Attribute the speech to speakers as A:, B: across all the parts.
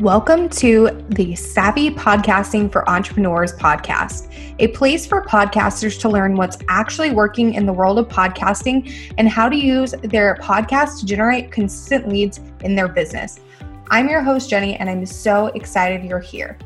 A: Welcome to the Savvy Podcasting for Entrepreneurs podcast, a place for podcasters to learn what's actually working in the world of podcasting and how to use their podcast to generate consistent leads in their business. I'm your host, Jenny, and I'm so excited you're here.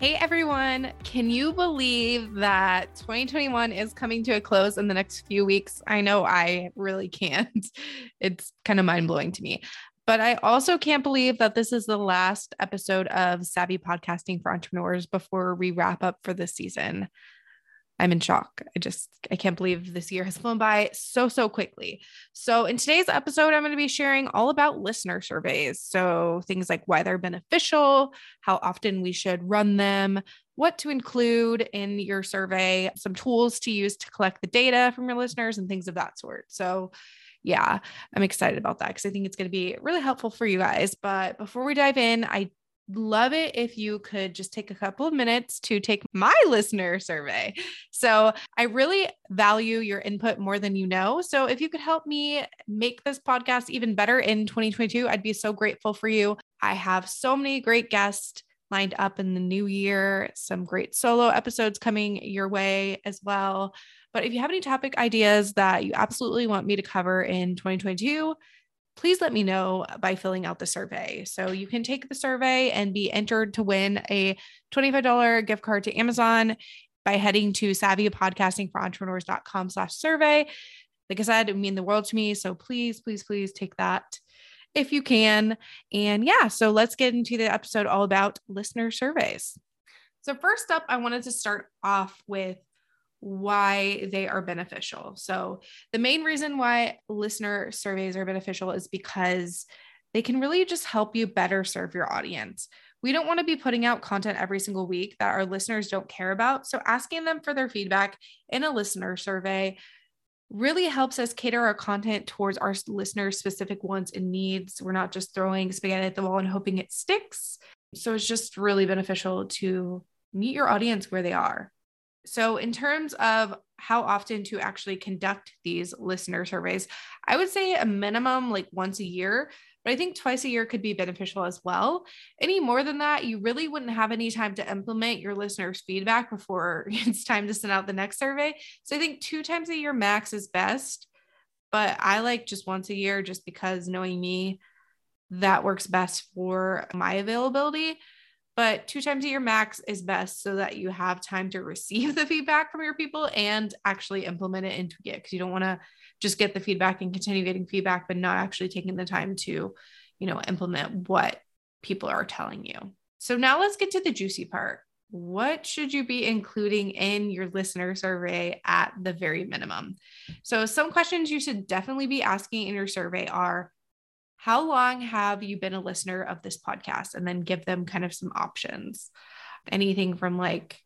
A: Hey everyone, can you believe that 2021 is coming to a close in the next few weeks? I know I really can't. It's kind of mind blowing to me. But I also can't believe that this is the last episode of Savvy Podcasting for Entrepreneurs before we wrap up for this season. I'm in shock. I just I can't believe this year has flown by so so quickly. So in today's episode I'm going to be sharing all about listener surveys. So things like why they're beneficial, how often we should run them, what to include in your survey, some tools to use to collect the data from your listeners and things of that sort. So yeah, I'm excited about that because I think it's going to be really helpful for you guys. But before we dive in, I love it if you could just take a couple of minutes to take my listener survey. So, I really value your input more than you know. So, if you could help me make this podcast even better in 2022, I'd be so grateful for you. I have so many great guests lined up in the new year, some great solo episodes coming your way as well. But if you have any topic ideas that you absolutely want me to cover in 2022, please let me know by filling out the survey. So you can take the survey and be entered to win a $25 gift card to Amazon by heading to savvypodcastingforentrepreneurs.com slash survey. Like I said, it would mean the world to me. So please, please, please take that if you can. And yeah, so let's get into the episode all about listener surveys. So first up, I wanted to start off with why they are beneficial. So, the main reason why listener surveys are beneficial is because they can really just help you better serve your audience. We don't want to be putting out content every single week that our listeners don't care about. So, asking them for their feedback in a listener survey really helps us cater our content towards our listeners' specific wants and needs. We're not just throwing spaghetti at the wall and hoping it sticks. So, it's just really beneficial to meet your audience where they are. So, in terms of how often to actually conduct these listener surveys, I would say a minimum like once a year, but I think twice a year could be beneficial as well. Any more than that, you really wouldn't have any time to implement your listeners' feedback before it's time to send out the next survey. So, I think two times a year max is best, but I like just once a year just because knowing me, that works best for my availability but two times a year max is best so that you have time to receive the feedback from your people and actually implement it into it because you don't want to just get the feedback and continue getting feedback but not actually taking the time to you know implement what people are telling you. So now let's get to the juicy part. What should you be including in your listener survey at the very minimum? So some questions you should definitely be asking in your survey are how long have you been a listener of this podcast? And then give them kind of some options. Anything from like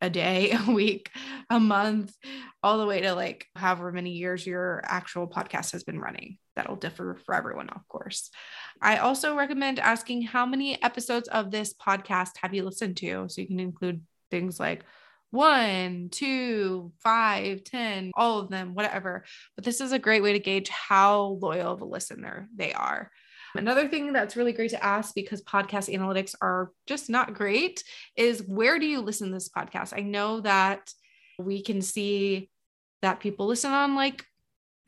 A: a day, a week, a month, all the way to like however many years your actual podcast has been running. That'll differ for everyone, of course. I also recommend asking how many episodes of this podcast have you listened to? So you can include things like one, two, five, ten, all of them, whatever. But this is a great way to gauge how loyal of a listener they are. Another thing that's really great to ask because podcast analytics are just not great is where do you listen to this podcast? I know that we can see that people listen on like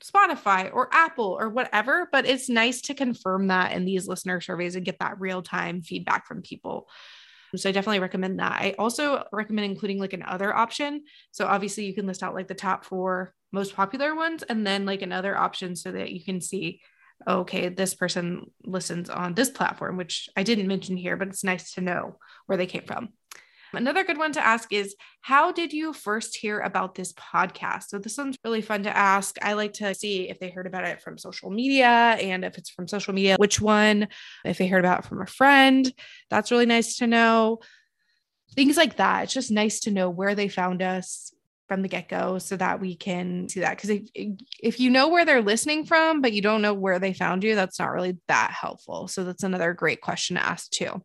A: Spotify or Apple or whatever, but it's nice to confirm that in these listener surveys and get that real time feedback from people. So I definitely recommend that. I also recommend including like an other option. So obviously you can list out like the top four most popular ones and then like another option so that you can see okay, this person listens on this platform, which I didn't mention here, but it's nice to know where they came from. Another good one to ask is How did you first hear about this podcast? So, this one's really fun to ask. I like to see if they heard about it from social media and if it's from social media, which one, if they heard about it from a friend. That's really nice to know. Things like that. It's just nice to know where they found us from the get-go so that we can see that because if, if you know where they're listening from but you don't know where they found you that's not really that helpful so that's another great question to ask too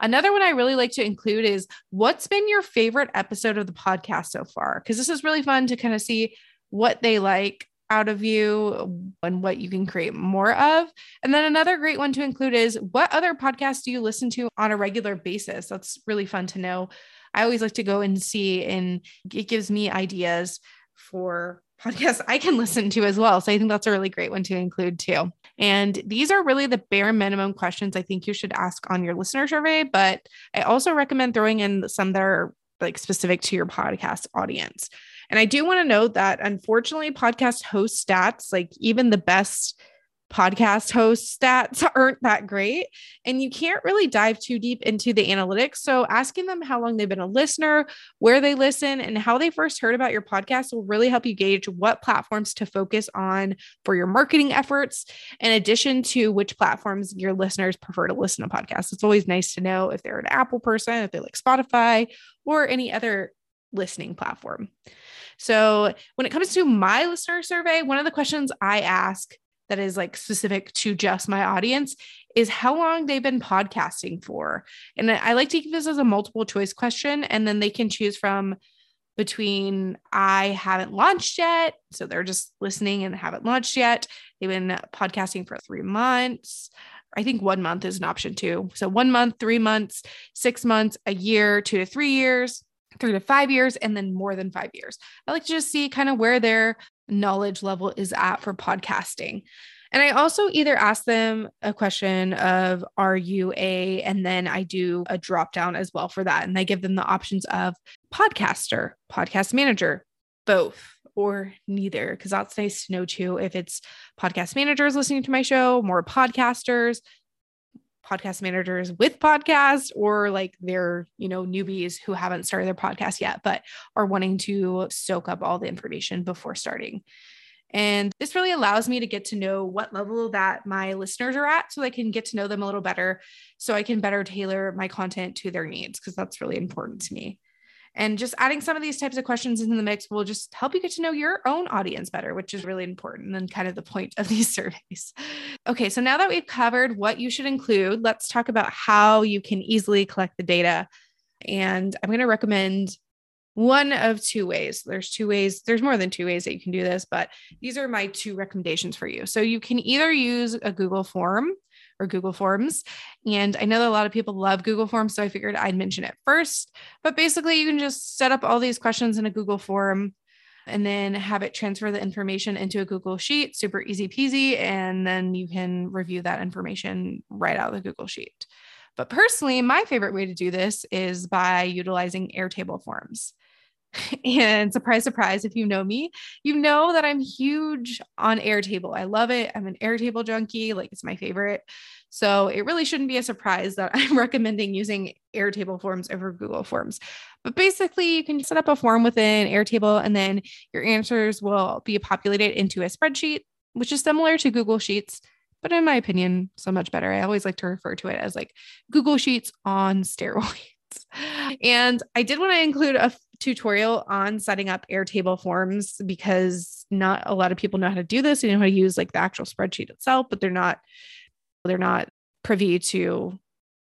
A: Another one I really like to include is what's been your favorite episode of the podcast so far? Because this is really fun to kind of see what they like. out of you and what you can create more of. And then another great one to include is what other podcasts do you listen to on a regular basis? That's really fun to know. I always like to go and see, and it gives me ideas for podcasts I can listen to as well. So I think that's a really great one to include too. And these are really the bare minimum questions I think you should ask on your listener survey. But I also recommend throwing in some that are like specific to your podcast audience. And I do want to note that unfortunately, podcast host stats, like even the best podcast host stats aren't that great and you can't really dive too deep into the analytics. So asking them how long they've been a listener, where they listen, and how they first heard about your podcast will really help you gauge what platforms to focus on for your marketing efforts, in addition to which platforms your listeners prefer to listen to podcasts. It's always nice to know if they're an Apple person, if they like Spotify or any other listening platform. So, when it comes to my listener survey, one of the questions I ask that is like specific to just my audience is how long they've been podcasting for. And I like to keep this as a multiple choice question, and then they can choose from between I haven't launched yet. So they're just listening and haven't launched yet. They've been podcasting for three months. I think one month is an option too. So one month, three months, six months, a year, two to three years, three to five years, and then more than five years. I like to just see kind of where their knowledge level is at for podcasting. And I also either ask them a question of, are you a, and then I do a drop down as well for that. And I give them the options of podcaster, podcast manager, both or neither, because that's nice to know too. If it's podcast managers listening to my show, more podcasters, podcast managers with podcasts or like they're, you know, newbies who haven't started their podcast yet, but are wanting to soak up all the information before starting. And this really allows me to get to know what level that my listeners are at so I can get to know them a little better so I can better tailor my content to their needs because that's really important to me. And just adding some of these types of questions into the mix will just help you get to know your own audience better, which is really important and kind of the point of these surveys. Okay, so now that we've covered what you should include, let's talk about how you can easily collect the data. And I'm going to recommend one of two ways. There's two ways, there's more than two ways that you can do this, but these are my two recommendations for you. So you can either use a Google form or Google Forms. And I know that a lot of people love Google Forms, so I figured I'd mention it first. But basically, you can just set up all these questions in a Google form and then have it transfer the information into a Google Sheet, super easy peasy. And then you can review that information right out of the Google Sheet. But personally, my favorite way to do this is by utilizing Airtable forms. And surprise, surprise, if you know me, you know that I'm huge on Airtable. I love it. I'm an Airtable junkie, like it's my favorite. So it really shouldn't be a surprise that I'm recommending using Airtable forms over Google Forms. But basically, you can set up a form within Airtable and then your answers will be populated into a spreadsheet, which is similar to Google Sheets, but in my opinion, so much better. I always like to refer to it as like Google Sheets on steroids. And I did want to include a tutorial on setting up Airtable forms because not a lot of people know how to do this. They know how to use like the actual spreadsheet itself, but they're not they're not privy to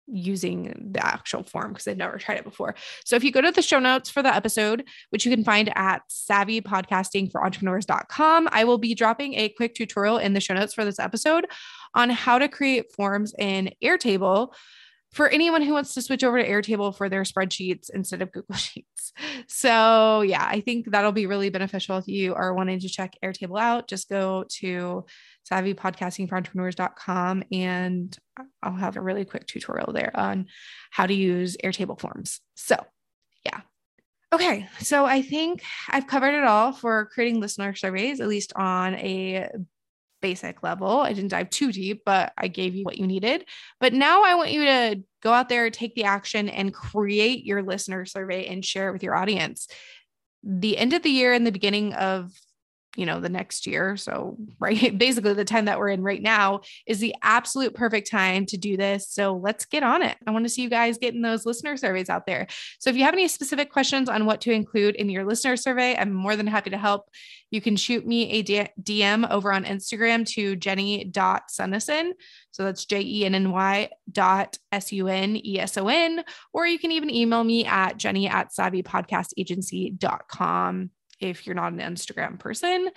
A: using the actual form because they've never tried it before. So if you go to the show notes for the episode, which you can find at savvypodcastingforentrepreneurs.com, I will be dropping a quick tutorial in the show notes for this episode on how to create forms in Airtable for anyone who wants to switch over to Airtable for their spreadsheets instead of Google Sheets. So, yeah, I think that'll be really beneficial if you are wanting to check Airtable out. Just go to savvypodcastingforentrepreneurs.com and I'll have a really quick tutorial there on how to use Airtable forms. So, yeah. Okay, so I think I've covered it all for creating listener surveys, at least on a basic level. I didn't dive too deep, but I gave you what you needed. But now I want you to go out there, take the action, and create your listener survey and share it with your audience. The end of the year and the beginning of you know the next year. So right basically the time that we're in right now is the absolute perfect time to do this. So let's get on it. I want to see you guys getting those listener surveys out there. So if you have any specific questions on what to include in your listener survey i'm more than happy to help. You can shoot me a dm over on instagram to jenny.suneson so that's j-e-n-n-y dot s-u-n-e-s-o-n or you can even email me at jenny at savvypodcastagency.com if you're not an Instagram person.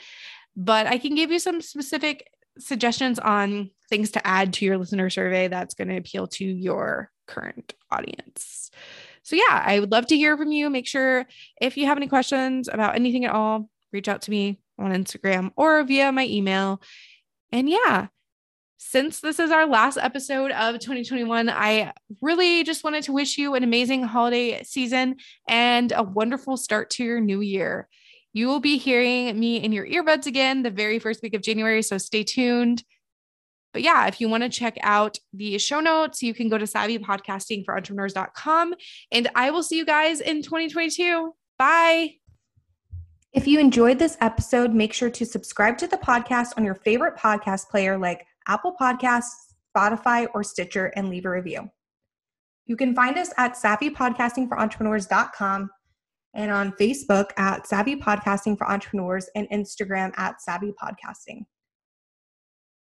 A: but I can give you some specific suggestions on things to add to your listener survey that's going to appeal to your current audience. So, yeah, I would love to hear from you. Make sure if you have any questions about anything at all, reach out to me on Instagram or via my email. And yeah, since this is our last episode of 2021, I really just wanted to wish you an amazing holiday season and a wonderful start to your new year. You will be hearing me in your earbuds again the very first week of January, so stay tuned. But yeah, if you want to check out the show notes, you can go to savvypodcastingforentrepreneurs.com. And I will see you guys in 2022. Bye.
B: If you enjoyed this episode, make sure to subscribe to the podcast on your favorite podcast player like Apple Podcasts, Spotify, or Stitcher and leave a review. You can find us at savvypodcastingforentrepreneurs.com and on Facebook at Savvy Podcasting for Entrepreneurs and Instagram at Savvy Podcasting.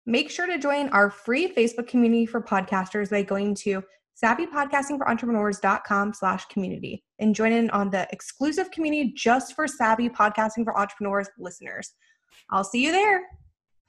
B: Make sure to join our free Facebook community for podcasters by going to savvypodcastingforentrepreneurs.com slash community and join in on the exclusive community just for savvy podcasting for entrepreneurs listeners. I'll see you there.